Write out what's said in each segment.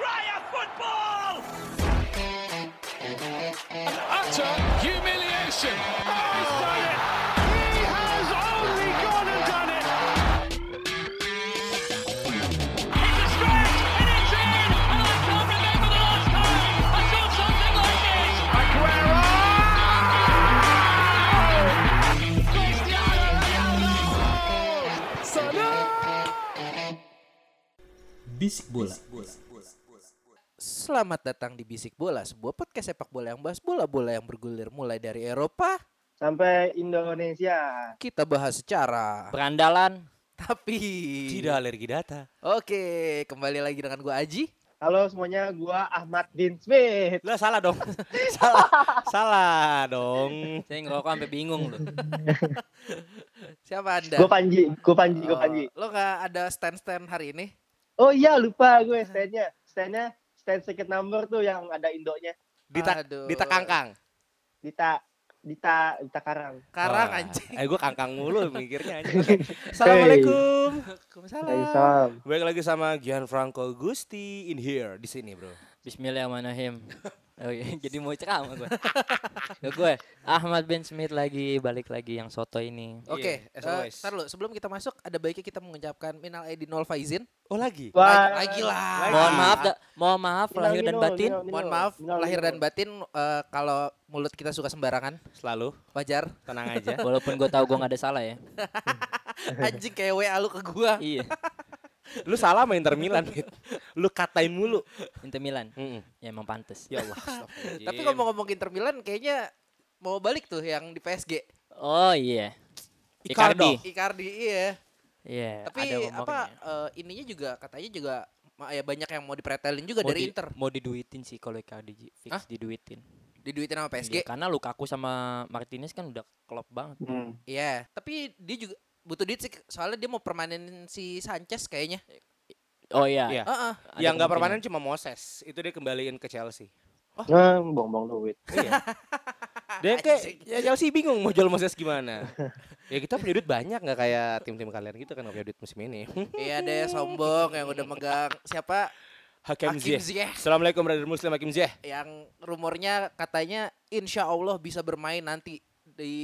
Australia football! An utter humiliation. Oh, he's done it. He has only gone and done it. It's a stretch and it's in! And I can't remember the last time I saw something like this! Aguero! Cristiano Ronaldo! Bisik bola. Selamat datang di Bisik Bola, sebuah podcast sepak bola yang bahas bola-bola yang bergulir mulai dari Eropa. sampai Indonesia. Kita bahas secara Berandalan. tapi Tidak alergi data. Oke, kembali lagi dengan gua Aji. Halo semuanya, gua Ahmad Bin Smith. Lah salah dong. salah. Salah dong. Saya ngerokok sampai bingung loh. Siapa Anda? Gua Panji, gua Panji, gua Oh, Panji. Lo nggak ada stand-stand hari ini? Oh iya, lupa gue standnya. Standnya stand second number tuh yang ada indonya. Dita Aduh. Dita Kangkang. Dita Dita Dita Karang. Karang Wah, anjing. Eh gue kangkang mulu mikirnya anjing. Assalamualaikum. Waalaikumsalam. Waalaikumsalam. Balik lagi sama Gianfranco Gusti in here di sini, Bro. Bismillahirrahmanirrahim. Oh iya, jadi mau ceramah gue. ya gue Ahmad bin Smith lagi balik lagi yang soto ini. Oke, always. ntar lu, sebelum kita masuk ada baiknya kita mengucapkan minal aidin wal faizin. Oh lagi. Wah, Lagi, lagi lah. Mohon maaf, da- mohon maaf Minal lahir dan minal, batin. minal minal. Mohon maaf Minal lahir dan batin eh, kalau mulut kita suka sembarangan, Selalu wajar. tenang aja. Walaupun gue tahu gue nggak ada salah ya. Anjing kayak WA lu ke gua. iya, Lu salah main Inter Milan. Lu katain mulu. Inter Milan. Mm-mm. Ya emang pantes. Ya Allah. Tapi ngomong-ngomong Inter Milan kayaknya mau balik tuh yang di PSG. Oh iya. Icardi. Icardi iya. Iya, Tapi ada rumornya. apa eh, ininya juga katanya juga ya banyak yang mau dipretelin juga Mau dari di- Inter. Mau diduitin sih kalau Icardi fix Hah? diduitin. Diduitin sama PSG. karena Lukaku sama Martinez kan udah klop banget. Hmm. Iya, tapi dia juga butuh duit sih soalnya dia mau permanenin si Sanchez kayaknya. Oh iya. Iya. Heeh. ada Yang nggak permanen cuma Moses. Itu dia kembaliin ke Chelsea. Nah, bongbong duit. Iya. Dia kayak ya Chelsea bingung mau jual Moses gimana. ya kita punya duit banyak nggak kayak tim-tim kalian gitu kan punya duit musim ini. Iya ada yang sombong yang udah megang siapa Hakim Hakim. Ziyech Assalamualaikum brother muslim Hakim Ziyech. yang rumornya katanya insya Allah bisa bermain nanti di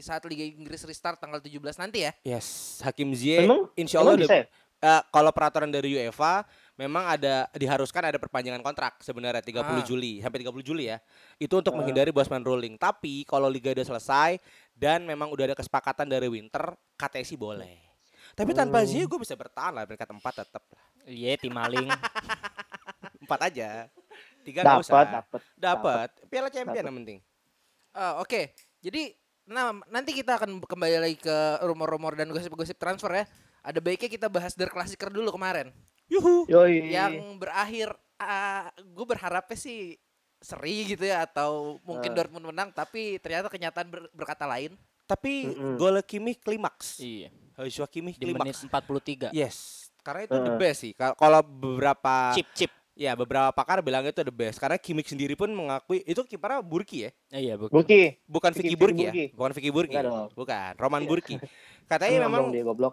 saat Liga Inggris restart tanggal 17 nanti ya. Yes, Hakim Ziyech. Insya Allah udah- bisa ya? eh, kalau peraturan dari UEFA memang ada diharuskan ada perpanjangan kontrak sebenarnya 30 Ah. Juli sampai 30 Juli ya. Itu untuk menghindari Bosman ruling. Tapi kalau liga udah selesai dan memang udah ada kesepakatan dari Winter, sih boleh. Tapi tanpa Ziyech gue bisa bertahan lah peringkat 4 tetap lah. Iya, tim maling. Empat aja. Tiga nggak usah. Dapat, dapat. Dapat. Piala Champion yang penting. Eh, Oke, jadi nah nanti kita akan kembali lagi ke rumor-rumor dan gosip-gosip transfer ya. Ada baiknya kita bahas Der Klassiker dulu kemarin. Yuhu. Yoi. yang berakhir gue berharapnya sih seri gitu ya atau mungkin Ah. Dortmund menang tapi ternyata kenyataan ber- berkata lain. Tapi Mm-mm. gol Kimmich klimaks. iya. Joshua Kimmich Di menit klimaks. 43. Yes. Karena itu the Heeh. best sih. Kal- Kalau beberapa Chip chip. Ya beberapa pakar bilang itu the best karena Kimmich sendiri pun mengakui itu kipernya Burki ya, Eh, iya, bukan. Buki. bukan Vicky Vicky Burki ya, Burki. bukan Vicky Burki, dong. bukan Roman Burki. Katanya memang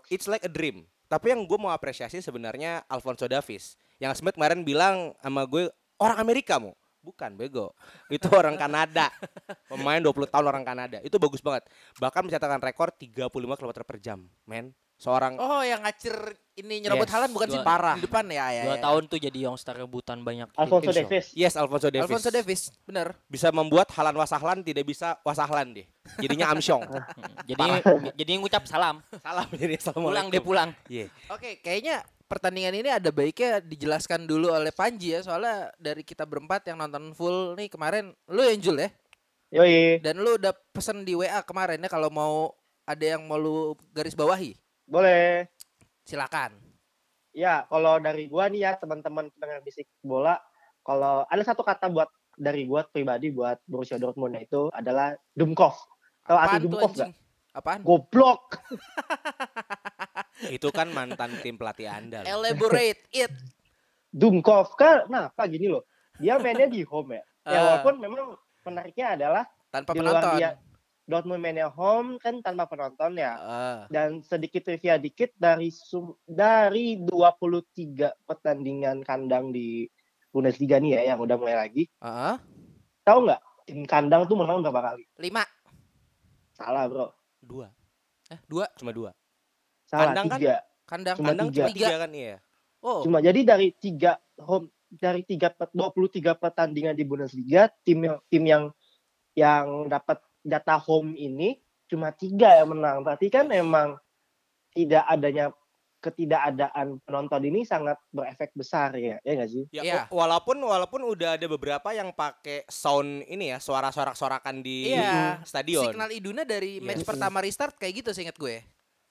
it's like a dream. Tapi yang gue mau apresiasi sebenarnya Alfonso Davies. Yang Smith kemarin bilang sama gue orang Amerika mau. Bukan bego. Itu orang Kanada. Pemain 20 tahun orang Kanada. Itu bagus banget. Bahkan mencatatkan rekor 35 km per jam, men. Seorang Oh, yang ngacir ini nyerobot Yes, halan bukan sih parah. di depan ya ya. Dua ya. tahun tuh jadi youngster rebutan banyak. Alfonso show. Davis. Yes, Alfonso Davies. Alfonso Davis, bener. Bisa membuat Halan Wasahlan tidak bisa Wasahlan deh. Jadinya Amsyong. Hmm, Jadi jadi ngucap salam. Salam jadi Pulang assalamualaikum. dia pulang. Iya. Oke, kayaknya pertandingan ini ada baiknya dijelaskan dulu oleh Panji ya soalnya dari kita berempat yang nonton full nih kemarin lu yang Jul ya Yoi. dan lu udah pesen di WA kemarin ya kalau mau ada yang mau lu garis bawahi Boleh. silakan Ya, kalau dari gua nih ya teman-teman pendengar bisik bola, kalau ada satu kata buat dari gua pribadi buat Borussia Dortmund itu adalah Dumkov. Tahu arti Dumkov anjing? gak? Apaan? Goblok. Itu kan mantan tim pelatih Anda. loh. Elaborate it. Dumkov kan kenapa gini loh. Dia mainnya di home ya. Ya Ah. walaupun memang menariknya adalah Tanpa di luar penonton. dia Dortmund mainnya home kan tanpa penonton ya. Ah. Dan sedikit trivia dikit dari sum- dari 23 pertandingan kandang di Bundesliga nih ya yang udah mulai lagi. Heeh. Tahu nggak tim kandang tuh menang berapa kali? Lima. Salah bro. Dua. Eh, dua. Cuma dua. Salah Kandang kan? tiga. Kandang. Cuma Kandang tiga. cuma tiga kan iya. Oh. Cuma jadi dari tiga home dari tiga pet- 23 pertandingan di Bundesliga tim yang tim yang yang dapat jatah home ini cuma tiga yang menang. Berarti kan memang tidak adanya ketidakadaan penonton ini sangat berefek besar ya, ya nggak sih? Ya, Iya. wa- walaupun walaupun udah ada beberapa yang pakai sound ini ya, suara sorak-sorakan di Iya. stadion. Signal Iduna dari Iya. match pertama restart kayak gitu seingat gue.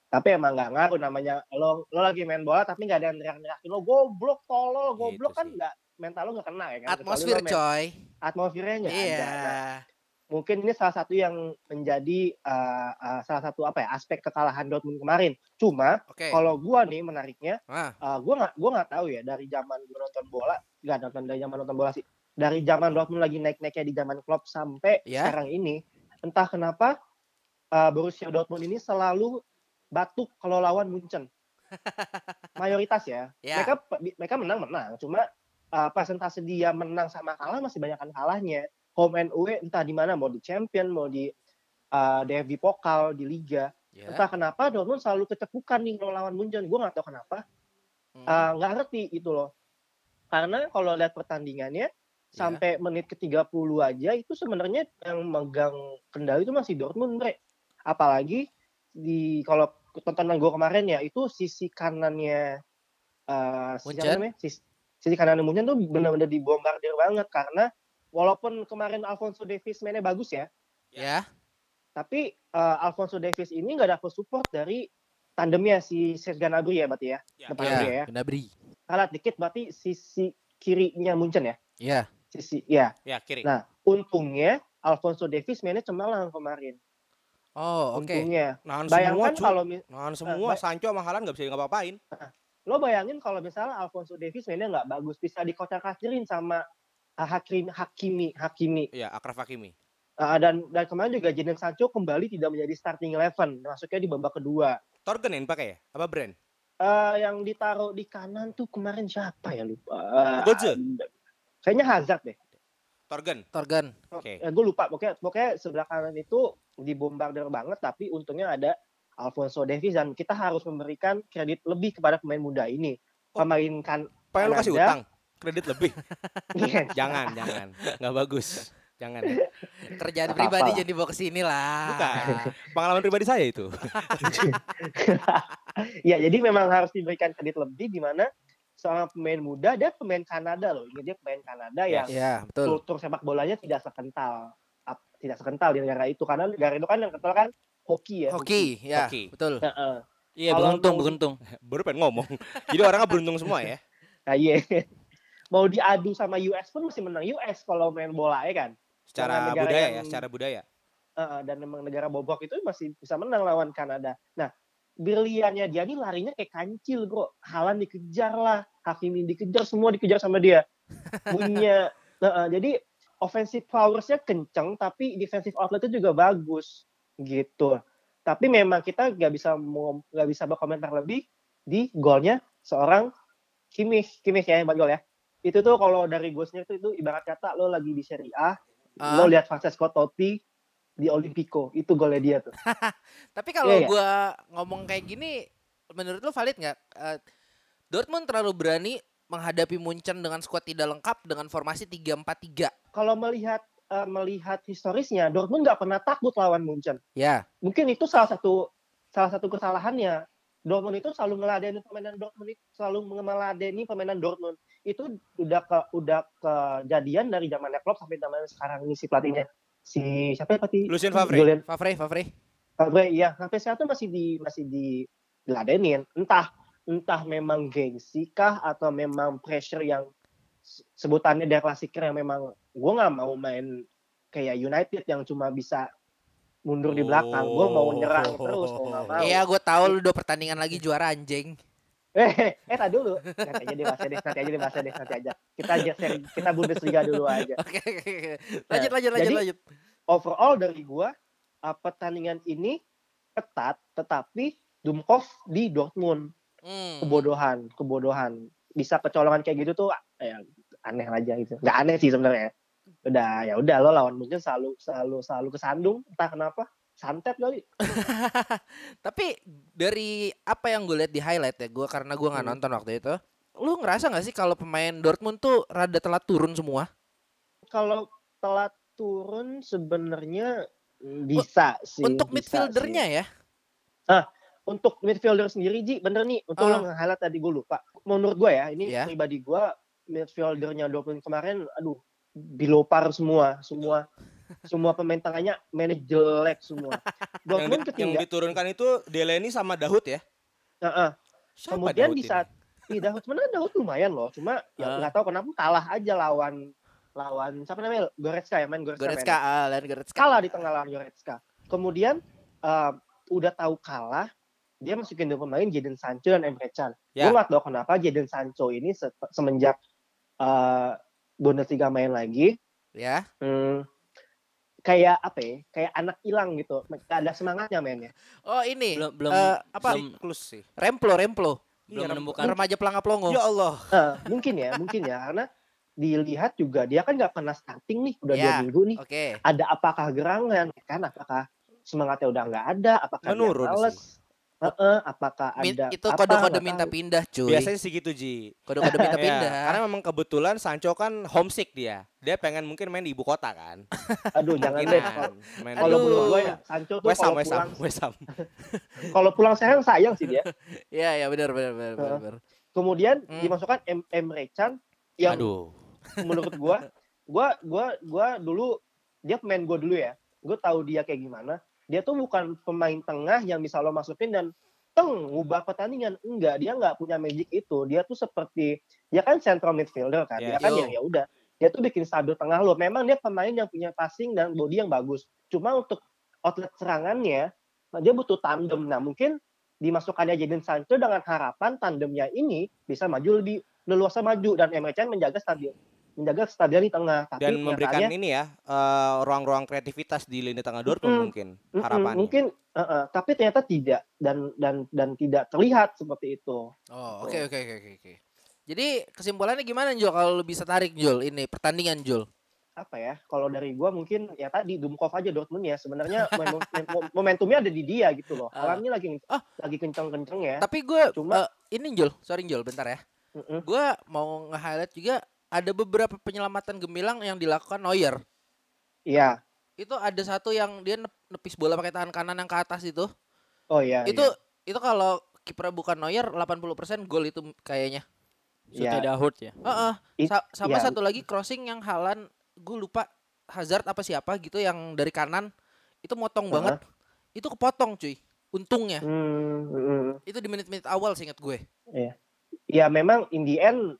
Tapi emang nggak ngaruh namanya lo lo lagi main bola tapi nggak ada yang teriak-teriakin lo goblok tolol goblok Gitu kan nggak mental lo nggak kena ya kan? Atmosfer coy. atmosfernya nggak Iya. ada. Nah, mungkin ini salah satu yang menjadi uh, uh, salah satu apa ya aspek kekalahan Dortmund kemarin. Cuma Oke. kalau gua nih menariknya, Ah. uh, gua nggak gua nggak tahu ya dari zaman gua nonton bola, nggak nonton dari zaman nonton bola sih. Dari zaman Dortmund lagi naik-naiknya di zaman Klopp sampai Ya. sekarang ini, entah kenapa uh, Borussia Dortmund ini selalu batuk kalau lawan Munchen. Mayoritas ya. Ya. Mereka mereka menang menang, cuma uh, persentase dia menang sama kalah masih banyak kalahnya. Home and away entah di mana mau di Champion, mau di uh, DFB Pokal, di Liga. Ya. Entah kenapa Dortmund selalu kecekukan nih kalau lawan Munchen. Gue nggak tahu kenapa. Hmm. Uh, nggak ngerti itu loh. Karena kalau lihat pertandingannya Iya. sampai menit ke-30 aja itu sebenarnya yang megang kendali itu masih Dortmund, Bre. Apalagi di kalau tontonan gue kemarin ya itu sisi kanannya uh, sisi, namanya? sisi, sisi kanannya Munchen tuh benar-benar dibombardir banget karena walaupun kemarin Alfonso Davies mainnya bagus ya, ya. tapi uh, Alfonso Davies ini nggak dapet support dari tandemnya si Serge Gnabry ya berarti ya, Ya. depan Ya. dia ya. Gnabry. Kalah dikit berarti sisi kirinya Munchen ya, Ya. sisi ya. Ya, kiri. Nah, untungnya Alfonso Davies mainnya cemerlang kemarin. Oh, oke. Untungnya. Nahan semua, Bayangkan cu. kalau mi- Nahan semua, ba- Sancho sama Haaland nggak bisa ngapa-ngapain. lo bayangin kalau misalnya Alfonso Davies mainnya nggak bagus, bisa dikocar-kacirin sama uh, Hakim, Hakimi, Hakimi. Iya, Akraf Hakimi. Uh, dan dan kemarin juga Jadon Sancho kembali tidak menjadi starting eleven, masuknya di babak kedua. Torgen yang pakai ya? Apa brand? Uh, yang ditaruh di kanan tuh kemarin siapa ya lupa? Uh, Götze? Kayaknya Hazard deh. Torgen. Torgan. Oke. gue lupa pokoknya pokoknya sebelah kanan itu dibombardir banget tapi untungnya ada Alfonso Davies dan kita harus memberikan kredit lebih kepada pemain muda ini Oh. pemain kan Pengen lu kasih utang? Kredit lebih? jangan, jangan. Nggak bagus. Jangan ya. Kerjaan Apa-apa pribadi jadi bawa ke sini lah. Bukan. Pengalaman pribadi saya itu. ya jadi memang harus diberikan kredit lebih di mana seorang pemain muda dan pemain Kanada loh ini dia pemain Kanada yang Ya, betul. kultur sepak bolanya tidak sekental tidak sekental di negara itu karena negara itu kan yang kental kan hoki ya Hoki, ya, Hoki. betul. Heeh. Iya Kalau beruntung beruntung. Baru pengen ngomong. Jadi orangnya beruntung semua ya. Nah, iya. Mau diadu sama US pun mesti menang US kalau main bola ya kan. Secara budaya ya, yang- secara budaya. Heeh, dan memang negara bobrok itu masih bisa menang lawan Kanada. Nah, briliannya dia nih larinya kayak kancil, bro. Halan dikejar lah, Hakimi dikejar, semua dikejar sama dia. Punya, heeh, jadi offensive powers-nya kenceng, tapi defensive outlet-nya juga bagus, gitu. Tapi memang kita nggak bisa nggak bisa berkomentar lebih di golnya seorang Kimmich, Kimmich ya yang buat gol ya. Itu tuh kalau dari gue sendiri tuh itu ibarat kata lo lagi di Serie A, Ah. lo lihat Francesco Totti di Olimpico itu golnya dia tuh Tapi kalau Iya, iya. gua ngomong kayak gini, menurut lu valid nggak? Eh, Dortmund terlalu berani menghadapi Munchen dengan skuad tidak lengkap dengan formasi 3-4-3. kalau melihat eh, melihat historisnya Dortmund nggak pernah takut lawan Munchen Ya, mungkin itu salah satu salah satu kesalahannya Dortmund itu selalu meladeni permainan Dortmund itu selalu meladeni permainan Dortmund itu udah ke udah kejadian dari zamannya Klopp sampai zaman sekarang. Ini si pelatihnya. Si siapa ya pelatih? Lucien Favre. Julian Favre, Favre. Favre iya. Sampai sekarang tuh masih di masih di diladenin. Entah entah memang gengsi kah atau memang pressure yang se- sebutannya dari klasiker yang memang gue nggak mau main kayak United yang cuma bisa mundur di belakang. Gue mau nyerang terus mau nggak mau. Iya, gue tahu lu dua pertandingan lagi juara anjing. Eh eh tadi dulu nanti aja dibahas deh nanti aja dibahas deh nanti aja kita aja seri, kita Bundesliga dulu aja Oke, oke, oke. Lanjut, lanjut, lanjut, jadi- lanjut. overall dari gua uh, pertandingan ini ketat tetapi Dumkov di Dortmund Hmm. kebodohan kebodohan bisa kecolongan kayak gitu tuh ya aneh aja gitu. Nggak aneh sih sebenarnya. Udah ya udah lo lawan Munchen selalu selalu selalu kesandung entah kenapa santet kali. Tapi dari apa yang gue lihat di highlight ya, gue karena gue nggak Hmm. nonton waktu itu, lu ngerasa nggak sih kalau pemain Dortmund tuh rada telat turun semua? Kalau telat turun sebenarnya bisa sih. Untuk bisa midfieldernya sih. ya? Untuk midfielder sendiri Ji, bener nih. Untuk Ah. lo nge-highlight tadi gue lupa. Menurut gue ya, ini Iya. pribadi gue midfieldernya Dortmund kemarin, aduh, bilopar semua, semua semua pemain tengahnya manage jelek semua. Yang, Dortmund yang ketinggalan. diturunkan itu Delaney sama Dahut ya. Heeh. Siapa Kemudian Daud di ini? saat di Daud sebenarnya Daud lumayan loh, cuma ya Ah. nggak tahu kenapa kalah aja lawan lawan siapa namanya Goretzka ya main Goretzka, Goretzka, Goretzka. kalah di tengah lawan Goretzka. Kemudian eh, udah tahu kalah, dia masukin dua pemain Jadon Sancho dan Emre Can. Ya. Gue nggak tahu kenapa Jadon Sancho ini se- semenjak eh, Bundesliga main lagi, Ya. hmm, kayak apa ya? Kayak anak hilang gitu, nggak ada semangatnya mainnya. Oh ini belum belum eh, apa? belum, Siklus sih. Remplo, Remplo. belum Iya, menemukan Remaja pelangap longo. Ya Allah. Eh, mungkin ya, mungkin ya, karena dilihat juga dia kan nggak pernah starting nih, udah dua Ya. minggu nih. Oke. Ada apakah gerangan? Kan apakah semangatnya udah nggak ada? Apakah dia Menurun males? Apakah Min- ada itu kode-kode minta tahu. pindah, cuy. Biasanya sih gitu Ji. Kode-kode minta Ya, pindah. karena memang kebetulan Sancho kan homesick dia. Dia pengen mungkin main di ibu kota kan. Aduh, jangan Kemungkinan. deh. Kalau- Main Kalau menurut gue ya, Sancho tuh kalau pulang, West Ham. kalau pulang sayang sayang sih dia. Iya, ya benar benar benar benar. Kemudian Hmm. dimasukkan M Emre Can yang Aduh. menurut gua, gua gua gua dulu dia pemain gua dulu ya. Gue tahu dia kayak gimana. Dia tuh bukan pemain tengah yang bisa lo masukin dan teng ngubah pertandingan. Enggak, dia nggak punya magic itu. Dia tuh seperti dia kan central midfielder kan. Ya, dia kan yo. ya ya udah. Dia tuh bikin stabil tengah lo. Memang dia pemain yang punya passing dan body yang bagus. Cuma untuk outlet serangannya dia butuh tandem. Nah, mungkin dimasukkannya Jadon Sancho dengan harapan tandemnya ini bisa maju lebih leluasa maju dan Emre Can menjaga stabil menjaga stabil di tengah tapi Dan memberikan ini ya eh, ruang-ruang kreativitas di lini tengah Dortmund Mm-mm. mungkin Mm-mm, harapannya. mungkin uh, uh, tapi ternyata tidak dan dan dan tidak terlihat seperti itu Oh, oke oke oke oke oke. Jadi kesimpulannya gimana Jul kalau lu bisa tarik Jul ini pertandingan Jul? apa ya kalau dari gua mungkin ya tadi Dumkov aja Dortmund ya sebenarnya mom- mom- momentumnya ada di dia gitu loh ini lagi Ah. lagi kenceng-kenceng ya Tapi gue Cuma- ini Jul, sorry Jul, bentar ya. Mm-mm. Gue mau nge-highlight juga ada beberapa penyelamatan gemilang yang dilakukan Neuer. iya Itu ada satu yang dia nep- nepis bola pakai tangan kanan yang ke atas itu. oh iya itu itu kalau kiper bukan Neuer 80% gol itu kayaknya. iya. Shootnya Dahoud ya. Heeh. It- Sa- sama iya. satu lagi crossing yang Halan gue lupa Hazard apa siapa gitu yang dari kanan itu motong Heeh. banget. Itu kepotong cuy. Untungnya. Hmm, mm-mm. Itu di menit-menit awal seingat gue. ya memang in the end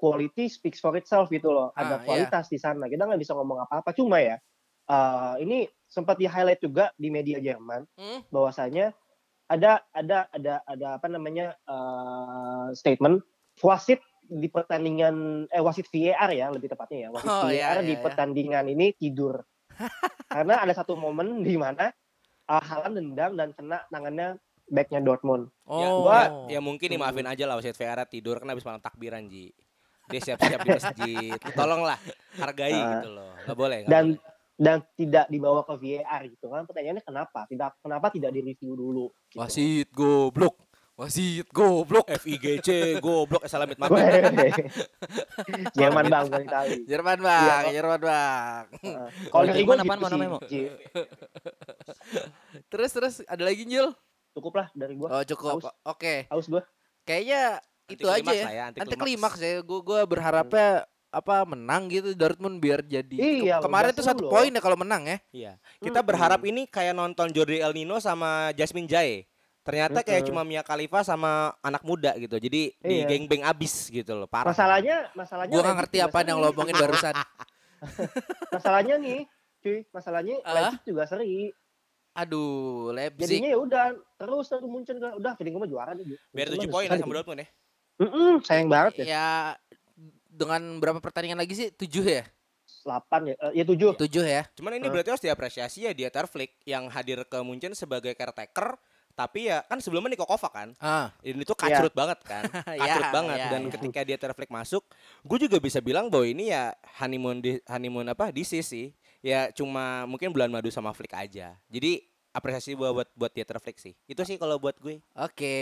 quality speaks for itself gitu loh. Ah, Ada iya. kualitas di sana. Kita nggak bisa ngomong apa-apa. Cuma ya, eh, ini sempat di highlight juga di media Jerman Hmm? bahwasanya ada ada ada ada apa namanya eh, statement wasit di pertandingan eh wasit VAR ya lebih tepatnya ya wasit Oh, iya, VAR di iya, iya. pertandingan ini tidur karena ada satu momen di mana uh, Haaland nendang dan kena tangannya backnya Dortmund. Oh. Ya, Gua- ya, mungkin nih maafin aja lah wasit VAR tidur kan habis malam takbiran Ji. Dia siap-siap di masjid. Tolonglah hargai Ah. gitu loh. Gak boleh. nggak dan boleh. dan tidak dibawa ke VAR gitu kan pertanyaannya kenapa tidak kenapa tidak direview dulu gitu. Wasit goblok. Wasit goblok. FIGC goblok eh, salamit mati. Jerman bang dari Itali Jerman bang, kok. Jerman bang. Heeh. Kalau dari gue apaan, gitu mana Memo? Terus terus ada lagi Jul? cukup lah dari gue Oh cukup. Oke. haus gue Kayaknya itu aja ya. ya, Anti klimaks ya. Gue gua berharapnya apa menang gitu Dortmund biar jadi Iya, Ke- kemarin tuh seru satu poin ya kalau menang ya. Iya. Kita berharap ini kayak nonton Jordi El Nino sama Jasmine Jae. Ternyata kayak cuma Mia Khalifa sama anak muda gitu. Jadi di Iya. geng-beng abis gitu loh. Parah. masalahnya masalahnya Gue gak ngerti apa yang lo omongin barusan. masalahnya nih cuy masalahnya Ah? Leipzig juga seri Aduh, Leipzig. jadinya ya udah terus terus muncul udah feeling gue mah juara nih Biar Munchen 7 mah poin ya sama. Dortmund ya. Mm-mm, sayang banget ya Ya dengan berapa pertandingan lagi sih? Tujuh ya? 8 ya eh, ya 7 Tujuh ya. Cuman ini berarti harus diapresiasi ya Dieter Flick yang hadir ke Munchen sebagai caretaker Tapi ya kan sebelumnya Niko Kovac kan. Ah, Ini tuh kacrut banget kan. Kacrut Ya, banget ya, dan ya. ketika dia terflek masuk, gue juga bisa bilang bahwa ini ya honeymoon di honeymoon apa di sih. Ya cuma mungkin bulan madu sama flick aja. Jadi apresiasi buat buat, buat dia terflek sih. Itu sih kalau buat gue. oke.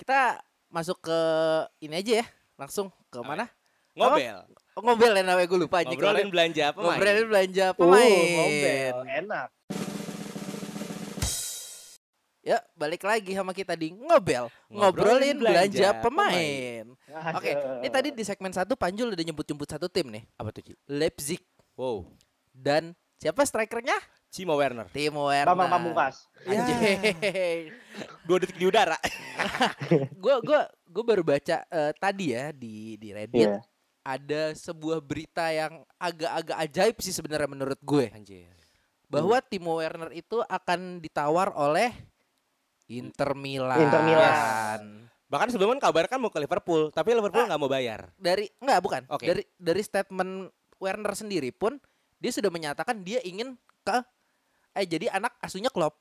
Kita masuk ke ini aja ya. Langsung ke mana? Ngobel. Oh, ngobel ya namanya gue lupa aja. Ngobrolin belanja apa Ngobrolin belanja Uh, pemain. ngobel, enak. Ya, balik lagi sama kita di ngobel, Ngobrolin ngobrolin belanja, belanja pemain. Oke, Aduh. ini tadi di segmen satu Panjul udah nyebut-nyebut satu tim nih, Apa tuh, Ci? Leipzig Wow. dan siapa strikernya? Cimo Werner. Timo Werner. Bambang Pamungkas. Anjay. Dua detik di udara. Gua gua gua baru baca eh, tadi ya di di Reddit Iya. ada sebuah berita yang agak-agak ajaib sih sebenarnya menurut gue Anjir. bahwa Timo Werner itu akan ditawar oleh Inter Milan. Inter Milan. Bahkan sebelumnya kabar kan mau ke Liverpool, tapi Liverpool nggak mau bayar. Dari enggak bukan. Oke. Dari dari statement Werner sendiri pun dia sudah menyatakan dia ingin ke eh jadi anak asuhnya Klopp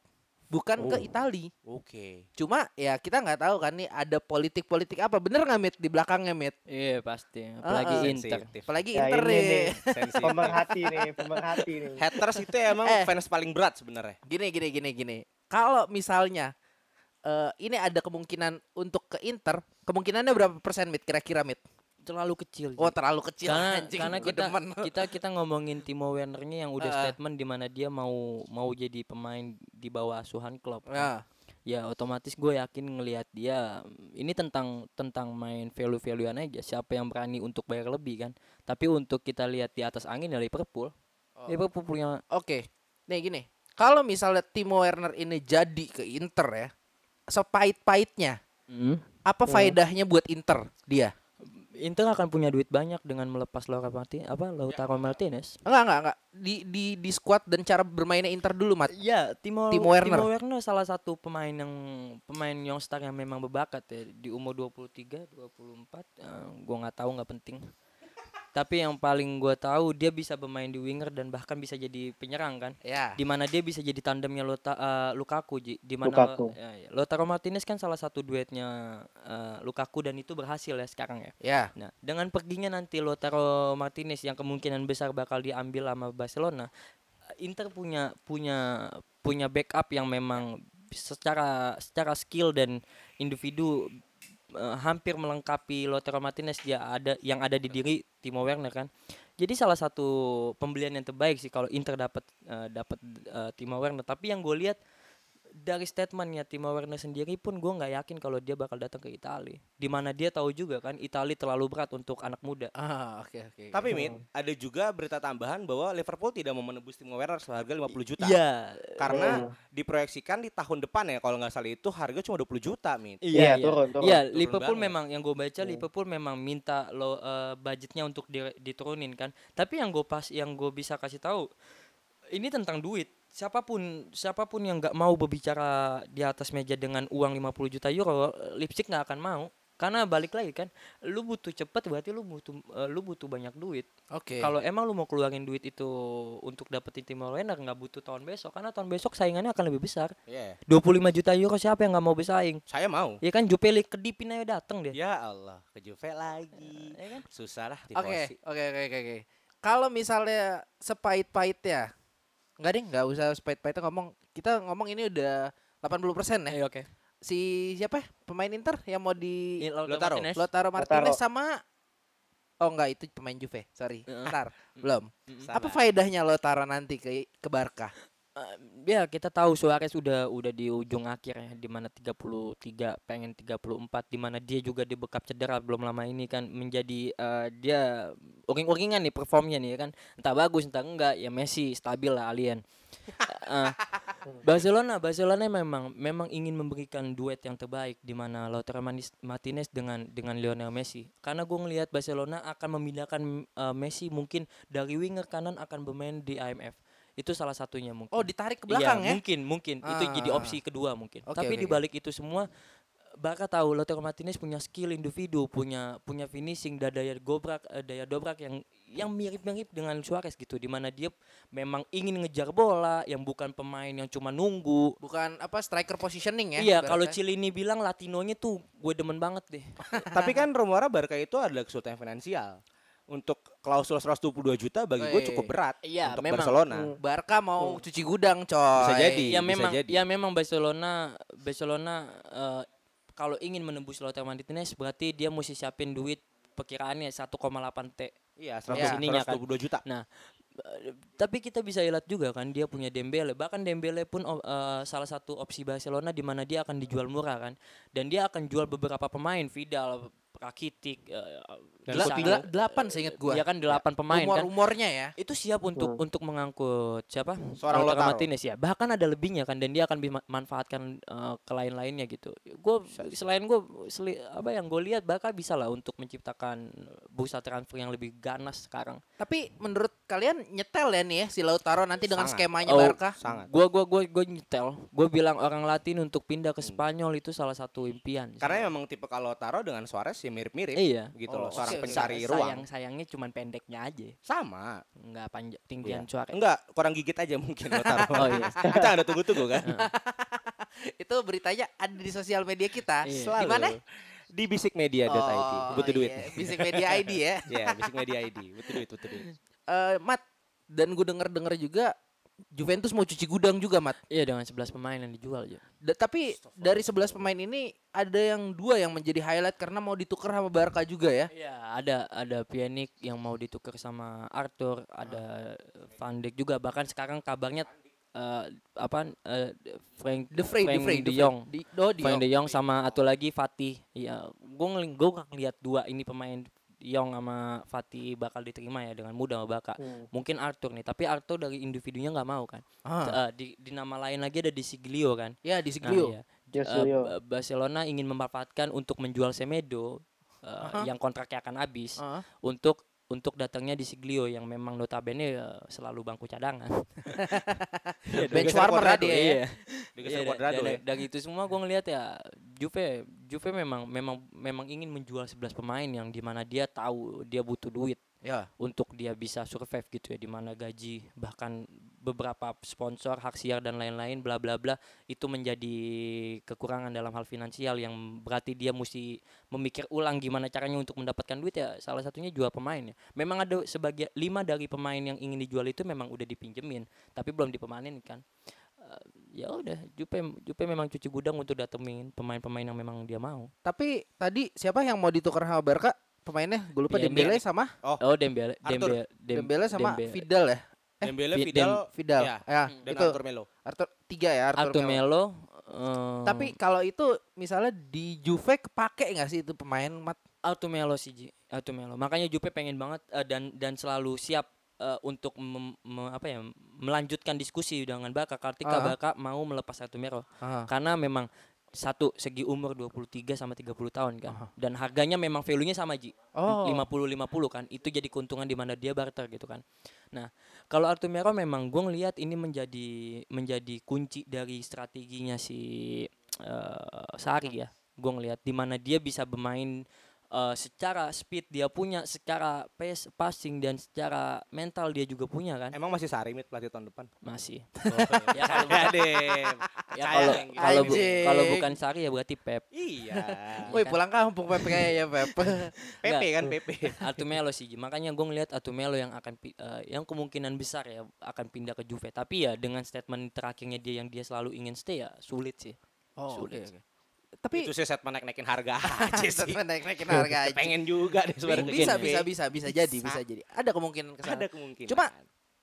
bukan ke Oh. Itali. Oke. Cuma ya kita nggak tahu kan nih ada politik-politik apa bener nggak Mit di belakangnya Mit? Iya pasti, apalagi Heeh. Inter. Sensitif. Apalagi Ya, Inter ini nih. nih. Pemerhati nih, pemerhati nih. Haters itu emang Eh. fans paling berat sebenarnya. Gini gini gini gini. Kalau misalnya eh ini ada kemungkinan untuk ke Inter, kemungkinannya berapa persen Mit kira-kira Mit? Terlalu kecil. Oh terlalu kecil karena anjing. karena kita demen. kita kita ngomongin Timo Werner-nya yang udah Heeh. statement di mana dia mau mau jadi pemain di bawah asuhan klub. Nah, Ya otomatis gue yakin ngelihat dia ini tentang tentang main value-valuean aja siapa yang berani untuk bayar lebih kan. Tapi untuk kita lihat di atas angin ya Liverpool. Oh. Liverpool punya Oke, nih gini. Kalau misalnya Timo Werner ini jadi ke Inter ya, sepahit-pahitnya, Hmm. apa faedahnya buat Inter dia? Inter akan punya duit banyak dengan melepas Lautaro Martinez apa Lautaro Martinez. Enggak, enggak, enggak. Di di di squad dan cara bermainnya Inter dulu, Mat. Ya, Timo Timo Werner. salah satu pemain yang pemain youngster yang memang berbakat ya di umur 23, 24. eh, gua nggak tahu nggak penting. Tapi yang paling gua tahu dia bisa bermain di winger dan bahkan bisa jadi penyerang kan. Ya. Di mana dia bisa jadi tandemnya Lota, eh, Lukaku Ji. di mana Lukaku. ya, ya. Lautaro Martinez kan salah satu duetnya eh, Lukaku dan itu berhasil ya sekarang ya. Ya. Nah, dengan perginya nanti Lautaro Martinez yang kemungkinan besar bakal diambil sama Barcelona, Inter punya punya punya backup yang memang secara secara skill dan individu eh, hampir melengkapi Lautaro Martinez dia ada yang ada di diri Timo Werner kan. Jadi salah satu pembelian yang terbaik sih kalau Inter dapat eh, dapat eh, Timo Werner. Tapi yang gue lihat dari statementnya Timo Werner sendiri pun gue nggak yakin kalau dia bakal datang ke Italia. Di mana dia tahu juga kan Italia terlalu berat untuk anak muda. Ah, oke oke. Tapi Mit, ada juga berita tambahan bahwa Liverpool tidak mau menebus Timo Werner seharga 50 juta. Iya. Karena diproyeksikan di tahun depan ya kalau nggak salah itu harga cuma 20 juta, Mit. Iya, turun, turun. Iya, Liverpool banget. memang yang gue baca Liverpool memang minta lo eh, budgetnya untuk di- diturunin kan. Tapi yang gue pas yang gue bisa kasih tahu ini tentang duit. Siapa pun siapa pun yang nggak mau berbicara di atas meja dengan uang 50 juta euro, Leipzig nggak akan mau. Karena balik lagi kan, lu butuh cepet berarti lu butuh eh, lu butuh banyak duit. Oke. Kalau emang lu mau keluarin duit itu untuk dapetin Timo Werner nggak butuh tahun besok karena tahun besok saingannya akan lebih besar. Iya. 25 juta euro siapa yang nggak mau bersaing? Saya mau. Ya kan Jupe kedipin aja dateng dia. Ya Allah, ke Juve lagi. Ya kan? Susah lah Oke, oke, oke, oke, oke. Kalau misalnya sepahit-pahitnya, enggak deh, nggak usah sepahit-pahitnya ngomong. Kita ngomong ini udah 80% ya. Ayo oke. Si siapa? ya? Pemain Inter yang mau di Lautaro. Martinez. Lautaro Martinez Lautaro. sama Oh enggak, itu pemain Juve. Sorry. Ntar, belum. Apa faedahnya Lautaro nanti ke ke Barca? Eh, ya kita tahu Suarez udah udah di ujung akhir ya di mana 33 pengen 34 di mana dia juga di bekap cedera belum lama ini kan menjadi eh, dia uring-uringan nih performnya nih ya kan. Entah bagus entah enggak ya Messi stabil lah alien. Eh, Barcelona Barcelona memang memang ingin memberikan duet yang terbaik di mana Lautaro Martinez dengan dengan Lionel Messi. Karena gue ngelihat Barcelona akan memindahkan eh, Messi mungkin dari winger kanan akan bermain di IMF itu salah satunya mungkin Oh, ditarik ke Iya, belakang ya? mungkin mungkin itu jadi Ah. opsi kedua mungkin. Oke, Tapi oke, di oke. balik itu semua Barca tahu Lautaro Martinez punya skill individu, punya punya finishing dan daya gobrak eh, daya dobrak yang yang mirip-mirip dengan Suarez gitu di mana dia memang ingin ngejar bola yang bukan pemain yang cuma nunggu. Bukan apa striker positioning ya. iya, kalau. Cilini bilang Latinonya tuh gue demen banget deh. Tapi kan rumornya Barca itu adalah kesulitan finansial. Untuk klausul 122 juta bagi gue cukup berat Iya, untuk memang. Barcelona. Barca mau cuci gudang, coy. Bisa jadi. ya bisa memang jadi. ya memang Barcelona Barcelona eh, kalau ingin menembus Lautaro Martinez berarti dia mesti siapin duit perkiraannya 1,8 T. Iya, Ya. 100, Ininya kan. 122 juta. Nah, eh, tapi kita bisa lihat juga kan dia punya Dembele. Bahkan Dembele pun eh, salah satu opsi Barcelona di mana dia akan dijual murah kan. Dan dia akan jual beberapa pemain, Vidal, Rakitic, eh, Dan Coutinho. delapan seingat gua. Dia kan delapan pemain kan. Rumor-rumornya ya. Itu siap untuk untuk mengangkut siapa? Seorang Lautaro. Martinez ya. Bahkan ada lebihnya kan dan dia akan dimanfaatkan eh, ke lain-lainnya gitu. Gue selain gue apa yang gue lihat bakal bisa lah untuk menciptakan bursa transfer yang lebih ganas sekarang. Tapi menurut kalian nyetel ya nih ya si Lautaro nanti dengan Sangat. skemanya Oh, Barca? Sangat. Gua gua gua gua nyetel. Gua bilang orang Latin untuk pindah ke Spanyol itu salah satu impian. sih. Karena memang tipe kalau Taro dengan Suarez ya mirip-mirip. Iya. Gitu Oh, loh, seorang oke, oke. pencari Sa- ruang. sayang sayangnya cuman pendeknya aja. Sama. Nggak panjang Iya. tinggian Suarez. Enggak, kurang gigit aja mungkin lo Taro. Oh, iya. Kita ada tunggu-tunggu kan. Itu beritanya ada di sosial media kita. Iya. Di mana? Di bisikmedia.id. Oh, butuh duit. iya. Bisik Media ID ya. Ya, Bisik Media ID. Butuh duit, butuh duit. Eh, Mat, dan gue denger-denger juga Juventus mau cuci gudang juga, Mat. Iya dengan 11 pemain yang dijual aja. Da- tapi dari 11 pemain ini ada yang dua yang menjadi highlight karena mau ditukar sama Barca juga ya. Iya, ada ada Pjanic yang mau ditukar sama Arthur, ada Van Dijk juga bahkan sekarang kabarnya eh, apa eh, Frank The Frey, The Frank Frey, de The Frey. Jong. Di, oh, De Frank de Jong sama atau lagi Fatih. Iya, gue gue ngeliat dua ini pemain De Jong sama Fatih bakal diterima ya dengan mudah sama Barca. Hmm. Mungkin Arthur nih, tapi Arthur dari individunya nggak mau kan. Ah. Eh, di, di nama lain lagi ada di Siglio kan. Ya, di Nah, Siglio. Eh, Siglio. Ba- Barcelona ingin memanfaatkan untuk menjual Semedo eh, Aha. yang kontraknya akan habis Ah. untuk untuk datangnya di Siglio yang memang notabene eh, selalu bangku cadangan. Iya, Bench warmer dia ya. ya. Iya, da- Cuadrado da- ya. Dari itu semua gue ngelihat ya Juve Juve memang memang memang ingin menjual 11 pemain yang di mana dia tahu dia butuh duit Ya. untuk dia bisa survive gitu ya di mana gaji bahkan beberapa sponsor hak siar dan lain-lain bla bla bla itu menjadi kekurangan dalam hal finansial yang berarti dia mesti memikir ulang gimana caranya untuk mendapatkan duit ya salah satunya jual pemain ya memang ada sebagian lima dari pemain yang ingin dijual itu memang udah dipinjemin tapi belum dipemanin kan Eh, ya udah Jupe Jupe memang cuci gudang untuk datengin pemain-pemain yang memang dia mau Tapi tadi siapa yang mau ditukar sama Barca? Pemainnya gue lupa. Dembele sama oh Dembele Arthur. Dembele Dem- Dembele sama Dembele. Vidal ya. Eh, Dembele, Fi- Vidal, Vidal. ya, Ya, dan itu Arthur Melo. Arthur tiga ya Arthur, Arthur Melo. Melo eh, Tapi kalau itu misalnya di Juve kepake nggak sih itu pemain Mat? Auto Melo sih Ji. Auto Melo. Makanya Jupe pengen banget eh, dan dan selalu siap eh, untuk mem- me- apa ya melanjutkan diskusi dengan Barca ketika Ah. Barca mau melepas Auto Melo. Karena memang satu segi umur 23 sama 30 tahun kan. Dan harganya memang value-nya sama Ji. Oh. 50 50 kan. Itu jadi keuntungan di mana dia barter gitu kan. Nah, kalau Artumero memang gue ngelihat ini menjadi menjadi kunci dari strateginya si eh, Sari ya. Gue ngelihat di mana dia bisa bermain eh, secara speed dia punya, secara pace passing dan secara mental dia juga punya kan. Emang masih Sarimit pelatih tahun depan? Masih. ya kan deh. Ya kalau kalau bu- Anjing. kalau bukan Sari ya berarti Pep. Iya. Woi pulang kampung Pep kayaknya Pep. PP kan PP. Atumelo sih, makanya gue ngelihat Atumelo yang akan pi- eh, yang kemungkinan besar ya akan pindah ke Juve. Tapi ya dengan statement terakhirnya dia yang dia selalu ingin stay ya sulit sih. Oh, Sulit. oke. Tapi Itu sih set naik-naikin harga aja sih. naik-naikin harga aja. Pengen juga deh sebenarnya. bisa bisa bisa bisa jadi bisa jadi. Ada kemungkinan ke sana. Ada kemungkinan. Cuma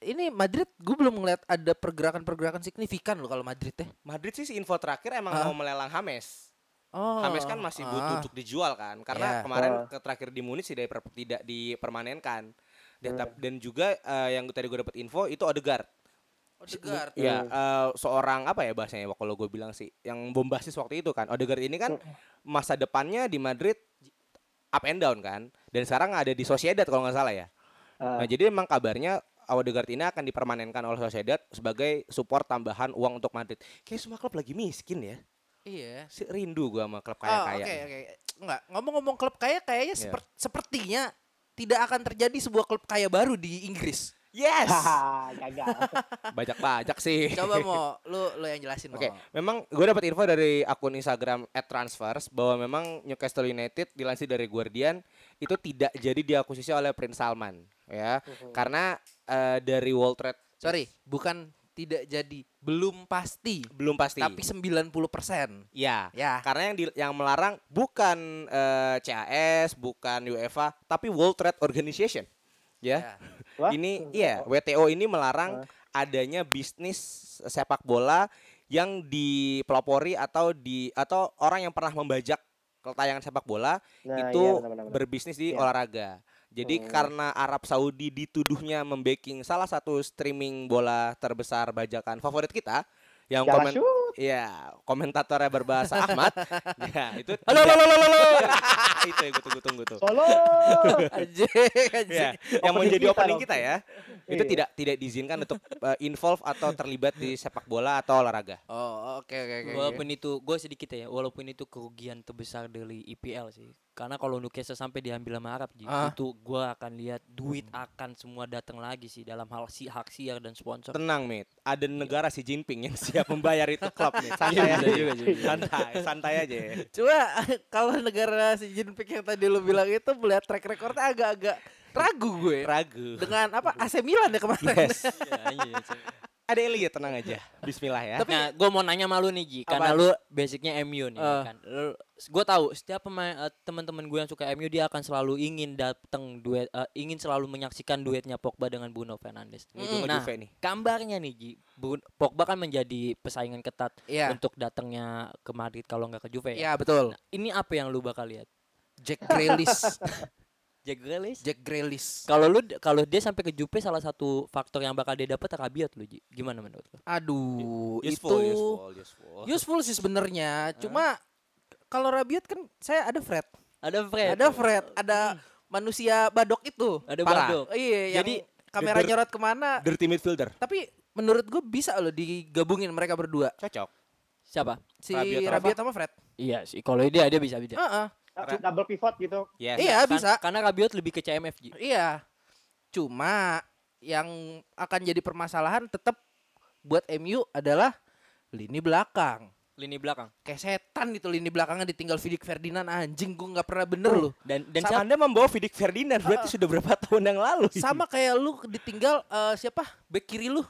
ini Madrid gue belum ngeliat ada pergerakan-pergerakan signifikan loh kalau Madrid teh. Madrid sih info terakhir emang mau melelang Hames. Oh. Hames kan masih butuh ah. untuk dijual kan karena Ya. kemarin ke terakhir di Munich tidak tidak dipermanenkan. Dan, tap- dan juga eh, yang tadi gue dapat info itu Odegaard. Odegaard. Ya, eh, seorang apa ya bahasanya kalau gue bilang sih, yang bombastis waktu itu kan. Odegaard ini kan masa depannya di Madrid up and down kan. Dan sekarang ada di Sociedad kalau nggak salah ya. Nah, jadi emang kabarnya Odegaard ini akan dipermanenkan oleh Sociedad sebagai support tambahan uang untuk Madrid. Kayak semua klub lagi miskin ya. Iya. Si rindu gua sama klub Oh, kaya-kaya. oke oke. Enggak, ngomong-ngomong klub kaya kayaknya Iya. seper- sepertinya tidak akan terjadi sebuah klub kaya baru di Inggris. Yes. Gagal. Bajak-bajak sih. Coba mau lu lu yang jelasin Oke, Mo. memang gue dapat info dari akun Instagram @transfers bahwa memang Newcastle United dilansir dari Guardian itu tidak jadi diakuisisi oleh Prince Salman, ya. Karena eh, dari World Trade Sorry, bukan tidak jadi, belum pasti. belum pasti. Tapi 90%. ya, Ya. karena yang di- yang melarang bukan eh, CAS, bukan UEFA, tapi World Trade Organization. Ya. Ya. Wah, Ini iya, WTO ini melarang adanya bisnis sepak bola yang dipelopori atau di atau orang yang pernah membajak tayangan sepak bola Nah, itu iya, benar-benar. berbisnis di Iya. olahraga. Jadi Hmm. karena Arab Saudi dituduhnya membacking salah satu streaming bola terbesar bajakan favorit kita yang komen. Iya, komentatornya berbahasa Ahmad. ya, itu Halo halo halo halo. itu yang gue tunggu-tunggu tuh. Solo. Anjing, anjing. Ya, yang menjadi kita opening kita ya. Itu Iya. tidak tidak diizinkan untuk uh, involve atau terlibat di sepak bola atau olahraga. Oh, oke oke oke. Walaupun itu gue sedikit ya, walaupun itu kerugian terbesar dari IPL sih. Karena kalau Newcastle sampai diambil sama Arab Ah. itu gue akan lihat duit akan semua datang lagi sih dalam hal si hak siar dan sponsor. Tenang, Mit. Ada negara si Jinping yang siap membayar itu klub nih. Santai Iya, aja bisa juga, juga, Santai, santai aja. Cuma kalau negara si Jinping yang tadi lu bilang itu melihat track recordnya agak-agak ragu gue. Ragu. Dengan apa AC Milan ya kemarin. Yes. Iya, iya, sih. Ada Elia tenang aja. Bismillah ya. nah, gue mau nanya sama lu nih Ji, karena lu basicnya MU nih Eh. kan. Gue tahu setiap pemain eh, teman-teman gue yang suka MU dia akan selalu ingin datang duet, eh, ingin selalu menyaksikan duetnya Pogba dengan Bruno Fernandes. Ujung Nah, Juve nih. gambarnya nih Ji, Pogba kan menjadi persaingan ketat Iya. untuk datangnya ke Madrid kalau nggak ke Juve. Iya ya. betul. Ini apa yang lu bakal lihat? Jack Grealish. Jack Grealish? Jack Grealish. Kalau lu kalau dia sampai ke Juve salah satu faktor yang bakal dia dapat Rabiot lu Ji. Gimana menurut lu? Aduh, Useful, itu useful, useful. useful sih sebenarnya. Cuma kalau Rabiot kan saya ada Fred. Ada Fred. Ada Fred, ada manusia badok itu. Ada Parah. Badok. Iya, yang Jadi, kamera der- nyorot ke mana. Dirty midfielder. Tapi menurut gue bisa loh digabungin mereka berdua. Cocok. Siapa? Si Rabiot Rabiot, sama Fred. Iya sih, kalau dia dia bisa bisa. Heeh. Double pivot gitu. Yes. Iya, Kan- bisa. Karena Rabiot lebih ke CMF Ji. Iya. Cuma yang akan jadi permasalahan tetap buat MU adalah lini belakang. Lini belakang. Kayak setan itu lini belakangnya ditinggal Vidic Ferdinand anjing gue nggak pernah bener loh. Dan dan Saat siapa? Anda membawa Vidic Ferdinand berarti sudah berapa tahun yang lalu? Sama kayak lu ditinggal eh, siapa? Back kiri lu.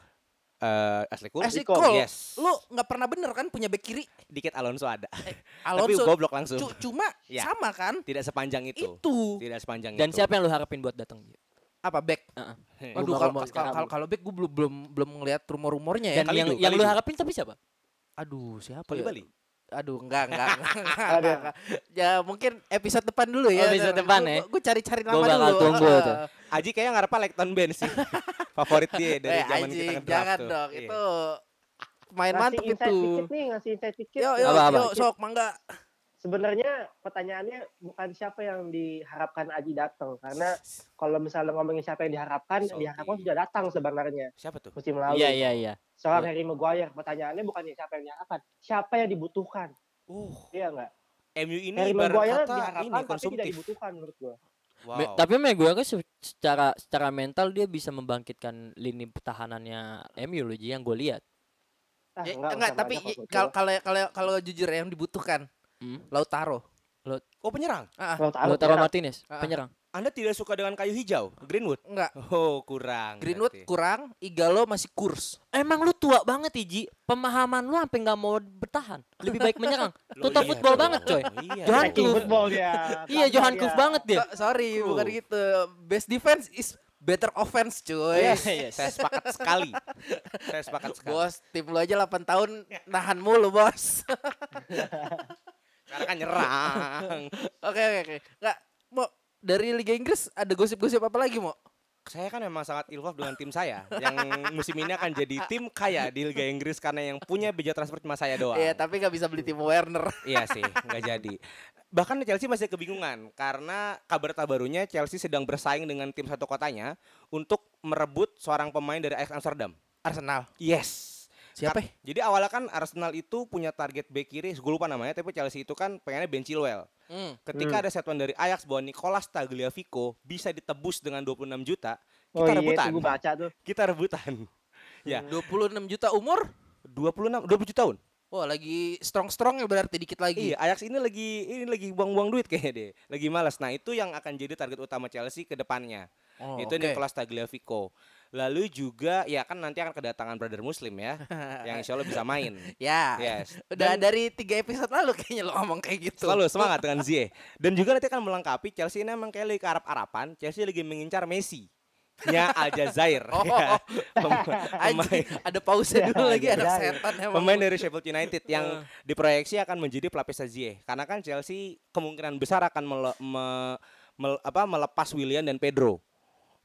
Eh, Ashley Cole. Ashley Cole, Cole. yes. Lu nggak pernah bener kan punya back kiri. Dikit Alonso ada. Tapi Alonso goblok langsung. cu- cuma Ya. sama kan? Tidak sepanjang itu. Itu. Tidak sepanjang Dan itu. siapa yang lu harapin buat datang? Apa back? Heeh. Waduh kalau kalau back gue belum belum belum ngelihat rumor-rumornya ya. Dan Kali yang itu, yang lu harapin tapi siapa? Aduh siapa Bali ya? Bali. Aduh enggak enggak. enggak, Ada. enggak, enggak. ya mungkin episode depan dulu ya. Oh, episode depan ya. Gue cari-cari nama Gua bakal dulu. tunggu Heeh. tuh. Aji kayaknya ngarepnya Lekton Band sih. Favorit dia dari Eh, zaman anjing, kita ngedraft jangan tuh. dong. Iya. Itu main Ngasih mantep insight itu. dikit nih, ngasih insight dikit. Yo yo yo sok mangga. Sebenarnya pertanyaannya bukan siapa yang diharapkan Aji datang karena kalau misalnya ngomongin siapa yang diharapkan, yang diharapkan sudah datang sebenarnya Siapa tuh? musim lalu. Iya iya iya. Seorang Iya. Harry Maguire, pertanyaannya bukan siapa yang diharapkan, siapa yang dibutuhkan. Uh, Iya enggak? MU ini Harry Maguire kata diharapkan ini tapi tidak dibutuhkan menurut gua. Wow. Me- tapi Maguire kan se- secara secara mental dia bisa membangkitkan lini pertahanannya MU loh yang gue lihat. Ah, Ya, enggak, enggak, sama tapi kalau kalau kalau jujur yang dibutuhkan Hmm. Lautaro. oh penyerang. Ah, Kalau tahu, Lautaro ya. Martinez Ah. penyerang. Anda tidak suka dengan kayu hijau, Greenwood? enggak. Oh, kurang. Greenwood berarti. kurang, Igalo masih kurs. Emang lu tua banget Iji. Pemahaman lu sampai nggak mau bertahan. Lebih baik menyerang. Total iya football dong. banget coy. Iya. Johan Cruyff. football dia. Iya Sama Johan. Cruyff banget dia. So- sorry, Kru. bukan gitu. Best defense is better offense, cuy. Yes, yes. Saya sepakat sekali. Saya sepakat sekali. Bos, tim lu aja 8 tahun nahan mulu, Bos. Sekarang kan nyerang. Oke, oke, oke. Enggak, mau dari Liga Inggris ada gosip-gosip apa lagi, mau? saya kan memang sangat involved dengan tim saya yang musim ini akan jadi tim kaya di Liga Inggris karena yang punya budget transfer cuma saya doang. Iya, tapi nggak bisa beli Timo Werner. Iya sih, nggak jadi. Bahkan Chelsea masih kebingungan karena kabar terbarunya Chelsea sedang bersaing dengan tim satu kotanya untuk merebut seorang pemain dari Ajax Amsterdam. Arsenal. Yes. Siapa? Kar- Jadi awalnya kan Arsenal itu punya target back kiri, gue lupa namanya, tapi Chelsea itu kan pengennya Ben Chilwell. Hmm. Ketika Hmm. ada statement dari Ajax bahwa Nicolas Tagliafico bisa ditebus dengan 26 juta, Oh kita iya, rebutan. itu gue baca tuh. Kita rebutan. ya, 26 juta umur? 26 27 tahun. Wah, lagi strong-strong ya berarti dikit lagi. Iya, Ajax ini lagi ini lagi buang-buang duit kayaknya deh. Lagi malas. Nah, itu yang akan jadi target utama Chelsea ke depannya. Oh, itu oke. Nicolas Tagliafico. Lalu juga ya kan nanti akan kedatangan brother muslim ya yang insya Allah bisa main. Ya. Yes. Udah Dan- dari tiga episode lalu kayaknya lo ngomong kayak gitu. Selalu semangat dengan Zie. Dan juga nanti akan melengkapi Chelsea ini emang kayak lagi ke Arab-Arapan. Chelsea lagi mengincar Messi. Nya Aljazair. Oh, Ya. Anjing, pemain, ada pause dulu lagi Aljazair. setan emang. pemain dari Sheffield United yang diproyeksi akan menjadi pelapis Zie. Karena kan Chelsea kemungkinan besar akan mele- me- mel- apa, melepas William dan Pedro.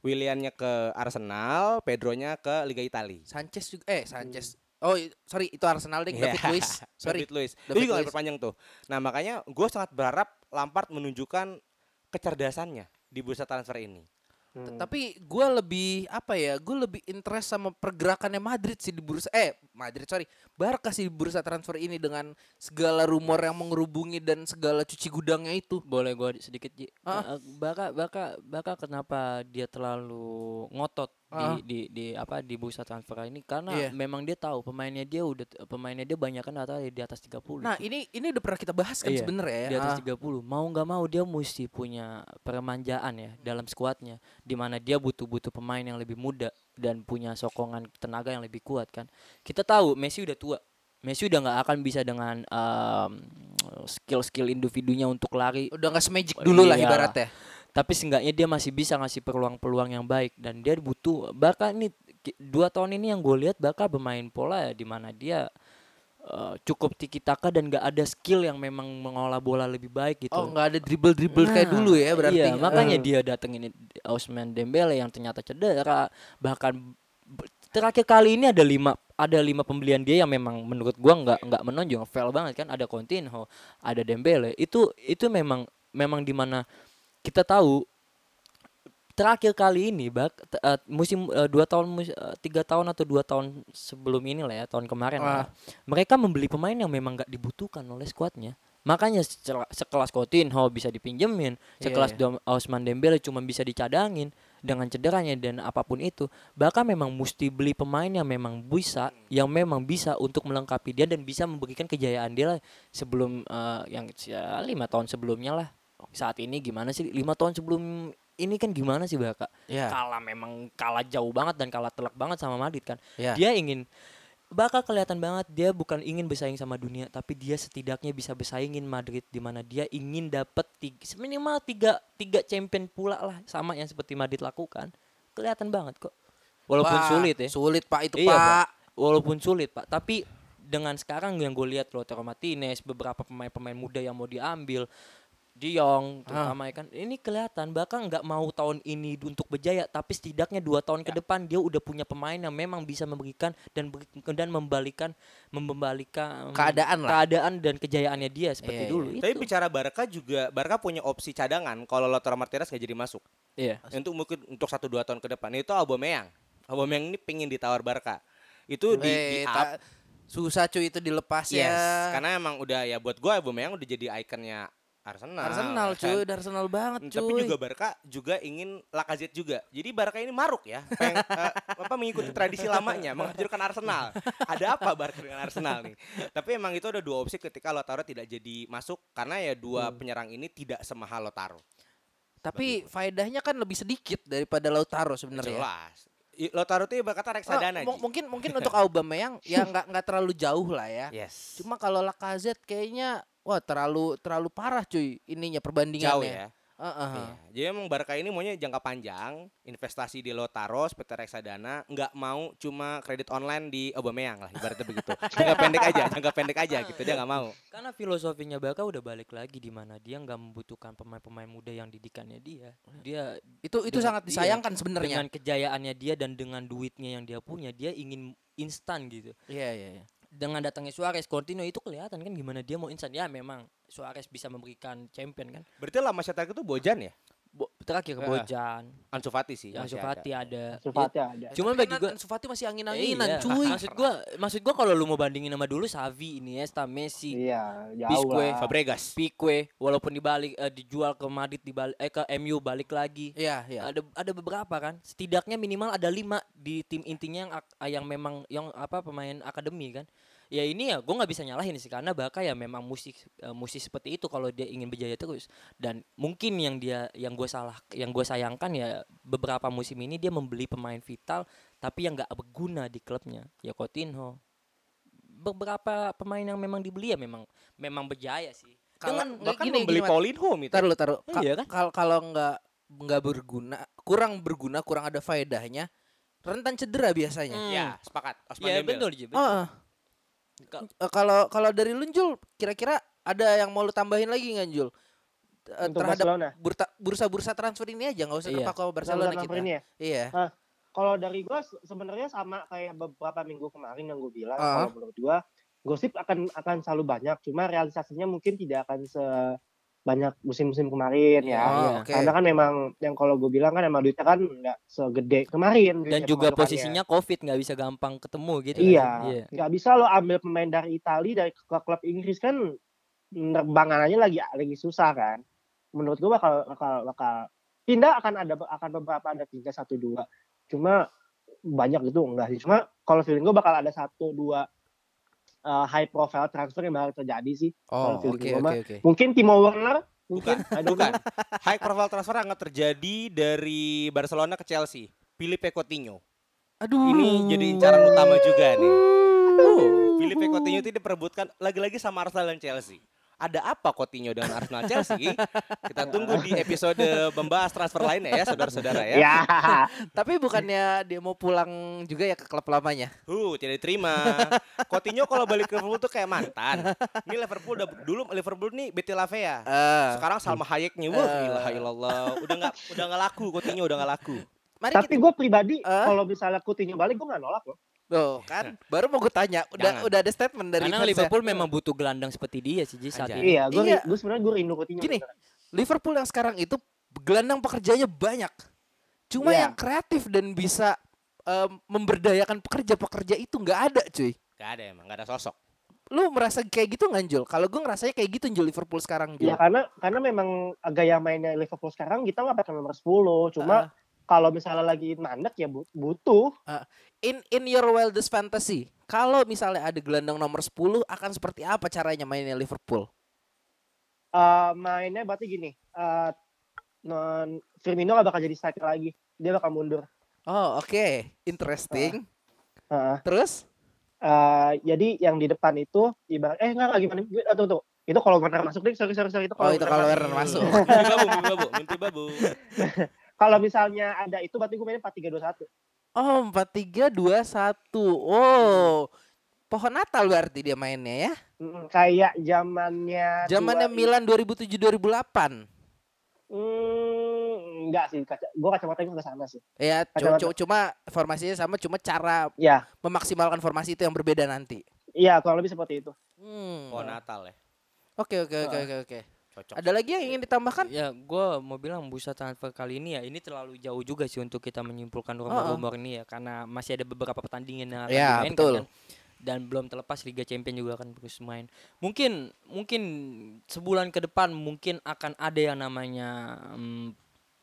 Williamnya ke Arsenal, Pedronya ke Liga Italia. Sanchez juga eh Sanchez. Oh, sorry itu Arsenal deh, David Iya, Luiz. Sorry. David Luiz. David Itu juga perpanjang tuh. Nah makanya gue sangat berharap Lampard menunjukkan kecerdasannya di bursa transfer ini. Hmm. Tapi gue lebih apa ya? Gue lebih interest sama pergerakannya Madrid sih di bursa. Eh Madrid sorry, Barca sih di bursa transfer ini dengan segala rumor yang mengerubungi dan segala cuci gudangnya itu. Boleh gua di- sedikit Ji. Ah. Baka Baka Baka kenapa dia terlalu ngotot Ah. di, di di apa di bursa transfer ini karena Iya. memang dia tahu pemainnya dia udah pemainnya dia banyak kan rata di atas 30. Nah ini ini udah pernah kita bahas kan Iya, sebenarnya ya. di atas Ah. 30 mau nggak mau dia mesti punya permanjaan ya dalam skuadnya di mana dia butuh-butuh pemain yang lebih muda dan punya sokongan tenaga yang lebih kuat kan kita tahu Messi udah tua Messi udah nggak akan bisa dengan em, skill-skill individunya untuk lari Udah nggak semagic dulu lah Iya. ibaratnya. Tapi seenggaknya dia masih bisa ngasih peluang-peluang yang baik dan dia butuh Barca ini dua tahun ini yang gue lihat Barca bermain pola ya di mana dia eh, cukup tiki taka dan nggak ada skill yang memang mengolah bola lebih baik gitu Oh nggak ada dribble dribble kayak dulu ya berarti. Iya, makanya Eh. dia datengin Osman Dembele yang ternyata cedera, bahkan terakhir kali ini ada lima ada lima pembelian dia yang memang menurut gua nggak nggak menonjol, fail banget kan ada Coutinho, ada Dembele. Itu itu memang memang di mana kita tahu terakhir kali ini bak eh, musim eh, dua tahun mus- eh, tiga tahun atau dua tahun sebelum ini lah ya tahun kemarin lah ya, mereka membeli pemain yang memang nggak dibutuhkan oleh skuadnya. Makanya sekelas Coutinho bisa dipinjemin Iya, sekelas iya. Dom- Osman Dembele cuma bisa dicadangin dengan cederanya dan apa pun itu bahkan memang mesti beli pemain yang memang bisa yang memang bisa untuk melengkapi dia dan bisa memberikan kejayaan dia lah sebelum eh, yang ya, lima tahun sebelumnya lah saat ini gimana sih? Lima tahun sebelum ini kan gimana sih Baka Iya. kalah memang kalah jauh banget dan kalah telak banget sama Madrid kan? Iya. dia ingin bakal kelihatan banget dia bukan ingin bersaing sama dunia tapi dia setidaknya bisa bersaingin Madrid di mana dia ingin dapat tiga, minimal tiga tiga champion pula lah sama yang seperti Madrid lakukan. Kelihatan banget kok. Walaupun Pak, sulit ya. Sulit Pak itu Iya, Pak. walaupun sulit pak. Tapi dengan sekarang yang gue lihat Lautaro Martinez beberapa pemain-pemain muda yang mau diambil Diong terutama ya kan ini kelihatan bahkan nggak mau tahun ini untuk berjaya tapi setidaknya dua tahun ke depan dia udah punya pemain yang memang bisa memberikan dan dan membalikan membalikan Keadaan lah. keadaan dan kejayaannya dia seperti Iya, dulu Tapi itu bicara Barca juga, Barca punya opsi cadangan kalau Lautaro Martinez nggak jadi masuk. iya Untuk mungkin untuk satu dua tahun ke depan itu Aubameyang. Aubameyang ini pengen ditawar Barca. Itu di, di Eh, up. susah cuy itu dilepas Yes, ya. karena emang udah ya buat gue Aubameyang udah jadi ikonnya Arsenal. Arsenal kan. cuy, udah Arsenal banget Hmm, cuy. Tapi juga Barca juga ingin Lacazette juga. Jadi Barca ini maruk ya, pengen, eh, apa mengikuti tradisi lamanya, menghancurkan Arsenal. Ada apa Barca dengan Arsenal nih? Tapi emang itu ada dua opsi ketika Lautaro tidak jadi masuk karena ya dua penyerang ini tidak semahal Lautaro. Tapi faedahnya kan lebih sedikit daripada Lautaro sebenarnya. Jelas. I- Lautaro itu ibarat kata reksadana. Oh, mu- Ji. mungkin mungkin untuk Aubameyang ya nggak nggak terlalu jauh lah ya. Yes. Cuma kalau Lacazette kayaknya wah terlalu terlalu parah cuy ininya perbandingannya. jauh ya. Heeh. Iya. Jadi emang Barca ini maunya jangka panjang, investasi di Lautaro seperti reksadana, nggak mau cuma kredit online di Aubameyang lah, ibaratnya begitu. Jangka pendek aja, jangka pendek aja gitu dia nggak mau. karena filosofinya Barca udah balik lagi di mana dia nggak membutuhkan pemain-pemain muda yang didikannya dia dia Itu itu sangat iya, disayangkan sebenarnya. dengan kejayaannya dia dan dengan duitnya yang dia punya dia ingin instan gitu Iya iya iya. Dengan datangnya Suarez Coutinho itu kelihatan kan gimana dia mau instan ya memang Suarez bisa memberikan champion kan Berarti lama Shakhtar itu Bojan ya? Terakhir Ah. Bojan, Ansu Fati sih. Ansu Fati ada. ada. Sufati ada. Cuman Tapi bagi kan gua Ansu Fati masih angin-anginan, iya. cuy. Maksud gua maksud gua kalau lu mau bandingin sama dulu Xavi, Iniesta, Messi, Iya, jauh Bisque, lah. Fabregas. Pique walaupun dibalik eh, dijual ke Madrid dibalik eh ke MU balik lagi. Iya, iya. Ada ada beberapa kan. Setidaknya minimal ada lima di tim intinya yang yang memang yang apa pemain akademi kan. Ya ini ya gue nggak bisa nyalahin sih karena Barca ya memang musik eh, musik seperti itu kalau dia ingin berjaya terus dan mungkin yang dia yang gue salah yang gue sayangkan ya beberapa musim ini dia membeli pemain vital tapi yang nggak berguna di klubnya ya Coutinho beberapa pemain yang memang dibeli ya memang memang berjaya sih Kalau Bahkan gini, membeli gini. Paulinho itu. Taruh, taruh. Ka- Iya kan? Kalau kalau nggak nggak berguna, kurang berguna, kurang ada faedahnya, rentan cedera biasanya. Hmm. Ya, sepakat. Osman ya Dembele. betul betul. Oh, eh. Eh, kalau kalau dari lu Jul, kira-kira ada yang mau lu tambahin lagi nggak Jul? Eh, Untuk terhadap bursa-bursa transfer ini aja nggak usah Iya. terpaku sama Barcelona kita. ini ya. Iya. Kalau dari gua se- sebenarnya sama kayak beberapa minggu kemarin yang gue bilang. Ah. Kalau menurut gua gosip akan akan selalu banyak, cuma realisasinya mungkin tidak akan sebanyak musim-musim kemarin Iya, ya. Oh, iya. oke. Karena kan memang yang kalau gue bilang kan emang duitnya kan nggak segede kemarin. dan juga posisinya covid nggak bisa gampang ketemu gitu kan. Iya, iya nggak bisa lo ambil pemain dari Italia dari klub klub Inggris kan penerbangannya lagi lagi susah kan. Menurut gua bakal bakal bakal pindah akan ada akan beberapa ada tiga satu dua. Cuma banyak gitu enggak sih. Cuma kalau feeling gua bakal ada satu dua uh, high profile transfer yang bakal terjadi sih. Oh, Kalau oke gua mah, oke. Mungkin Timo Werner, mungkin Bukan. know. High profile transfer akan terjadi dari Barcelona ke Chelsea. Filipe Coutinho. Aduh. Ini jadi incaran utama juga nih. Oh, Filipe Coutinho itu diperebutkan lagi-lagi sama Arsenal dan Chelsea. Ada apa Coutinho dengan Arsenal Chelsea? Kita tunggu di episode membahas transfer lainnya ya, saudara-saudara ya. Ya. Tapi bukannya dia mau pulang juga ya ke klub lamanya? Uh, tidak diterima. Coutinho kalau balik ke Liverpool tuh kayak mantan. Ini Liverpool udah dulu Liverpool nih Betty Lavea. Eh, Sekarang Salma Hayeknya, wah ilah ilallah. Udah nggak udah nggak laku Coutinho udah nggak laku. mari Tapi gue pribadi Eh? kalau misalnya Coutinho balik gue nggak nolak loh. Tuh, kan baru mau gue tanya, udah Jangan. udah ada statement dari karena ya. Liverpool memang butuh gelandang seperti dia sih Ji saat Anjay. ini Iya, gue Iya. gue sebenarnya gue rindu Coutinho. Gini, beneran. Liverpool yang sekarang itu gelandang pekerjanya banyak. Cuma Iya. yang kreatif dan bisa em, memberdayakan pekerja-pekerja itu nggak ada, cuy. Gak ada emang, gak ada sosok. Lu merasa kayak gitu nggak, Jul? Kalau gue ngerasanya kayak gitu, Jul Liverpool sekarang, Jul. Ya karena karena memang gaya mainnya Liverpool sekarang kita nggak pakai nomor 10. Cuma kalau misalnya lagi mandek ya bu- butuh. In in your wildest fantasy, kalau misalnya ada gelandang nomor 10 akan seperti apa caranya mainnya Liverpool? eh, mainnya berarti gini. eh, non Firmino gak bakal jadi striker lagi. Dia bakal mundur. Oh, oke. Interesting. Heeh. Terus? Eh, jadi yang di depan itu ibarat eh enggak enggak, gimana? Eh, Tuh tuh. Itu kalau Werner masuk deh, sorry sorry sorry itu Oh, itu kalau Werner Werner masuk. Mimpi babu, mimpi babu, mimpi babu. Kalau misalnya ada itu berarti gue mainnya 4-3-2-1. Oh, 4321. Oh. Pohon Natal berarti dia mainnya ya. Mm, kayak zamannya Zamannya dua- Milan 2007 2008. Hmm, enggak sih, kaca, gue kacamata gue ke sana sih. Ya, cu- Kacamata. cu- cuma formasinya sama, cuma cara Ya, memaksimalkan formasi itu yang berbeda nanti. iya kurang lebih seperti itu. Hmm. Oh Natal ya, Oke, oke, oke, oke, oke. Cocok. Ada lagi yang ingin ditambahkan? ya gue mau bilang bursa transfer kali ini ya ini terlalu jauh juga sih untuk kita menyimpulkan Oh, rumor-rumor ini ya karena masih ada beberapa pertandingan yang akan Ya, dimainkan betul. kan. dan belum terlepas Liga Champions juga akan terus main mungkin mungkin sebulan ke depan mungkin akan ada yang namanya mm,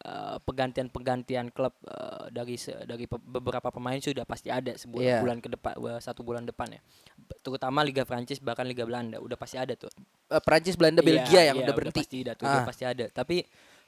eh, pergantian-pergantian klub eh, dari se- dari pe- beberapa pemain sudah pasti ada sebulan Iya. bulan ke depan eh, satu bulan depan ya terutama Liga Prancis bahkan Liga Belanda udah pasti ada tuh Eh, Prancis, Belanda, Iya, Belgia yang iya, udah berhenti. pasti ada tuh, udah Ah. pasti ada. Tapi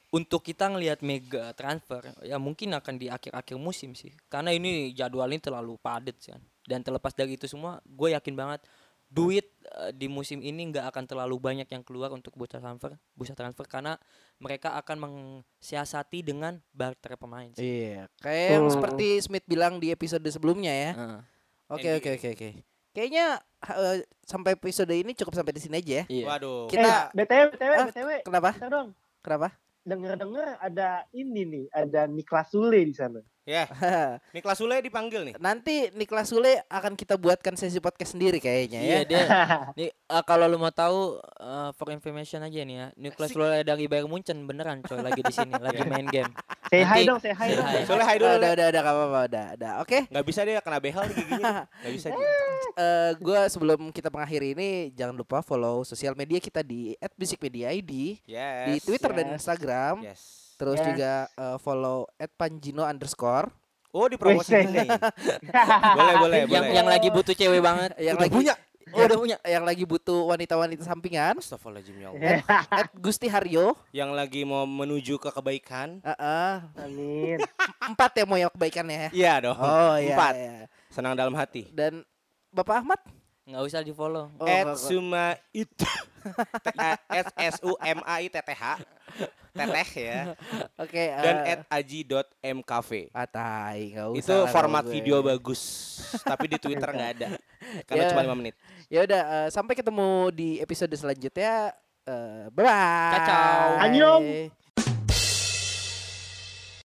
untuk kita ngelihat mega transfer ya mungkin akan di akhir-akhir musim sih. Karena ini jadwalnya terlalu padat sih kan. Dan terlepas dari itu semua, gue yakin banget duit eh, di musim ini nggak akan terlalu banyak yang keluar untuk bursa transfer, bursa transfer karena mereka akan mensiasati dengan barter pemain. Sih. Iya, kayak yang Hmm. seperti Smith bilang di episode sebelumnya ya. Heeh. Oke, oke, oke, oke. Kayaknya eh, sampai episode ini cukup sampai di sini aja ya. Iya. Waduh. Kita- eh, BTW, BTW, Ah, BTW. Kenapa? Dong. Kenapa? Dengar-dengar ada ini nih, ada Niklas Sule di sana. Ya, Niklas Sule dipanggil nih. Nanti Niklas Sule akan kita buatkan sesi podcast sendiri kayaknya ya. Iya dia. nih eh, kalau lu mau tahu eh, for information aja nih ya. Nicholas Lule dari Bayern Munchen beneran coy lagi di sini lagi main game. Say hi Nanti- dong, say hi dong. hi. Sule hai dulu. udah, udah, udah, gak apa-apa, udah, udah. Oke, Nggak bisa dia kena behel nih giginya. Nggak bisa dia. eh gue sebelum kita mengakhiri ini jangan lupa follow sosial media kita di @musicmediaid Yes. di Twitter dan yes. Instagram. Yes. Terus Yes. juga eh, follow @panjino underscore. Oh, dipromosiin nih. boleh, boleh, yang boleh. yang lagi butuh cewek banget. Yang Udah lagi punya. Oh, udah punya. Yang lagi butuh wanita-wanita sampingan. Astagfirullahaladzim ya Allah. At Gusti Haryo. Yang lagi mau menuju ke kebaikan. Heeh. Amin. empat ya mau yang kebaikannya ya. Iya dong. Oh iya. Empat. iya. Senang dalam hati. Dan Bapak Ahmad? Nggak usah di follow. Oh, At enggak, enggak. Itu. S S U M A I T T H. Teteh ya. Oke. Dan eh, at aji.mkv. Patai, nggak usah Itu format video bagus. Tapi di Twitter nggak ada. Karena Ya. cuma 5 menit. Ya udah, eh, sampai ketemu di episode selanjutnya. Eh, bye bye. Ciao, ciao. Annyeong.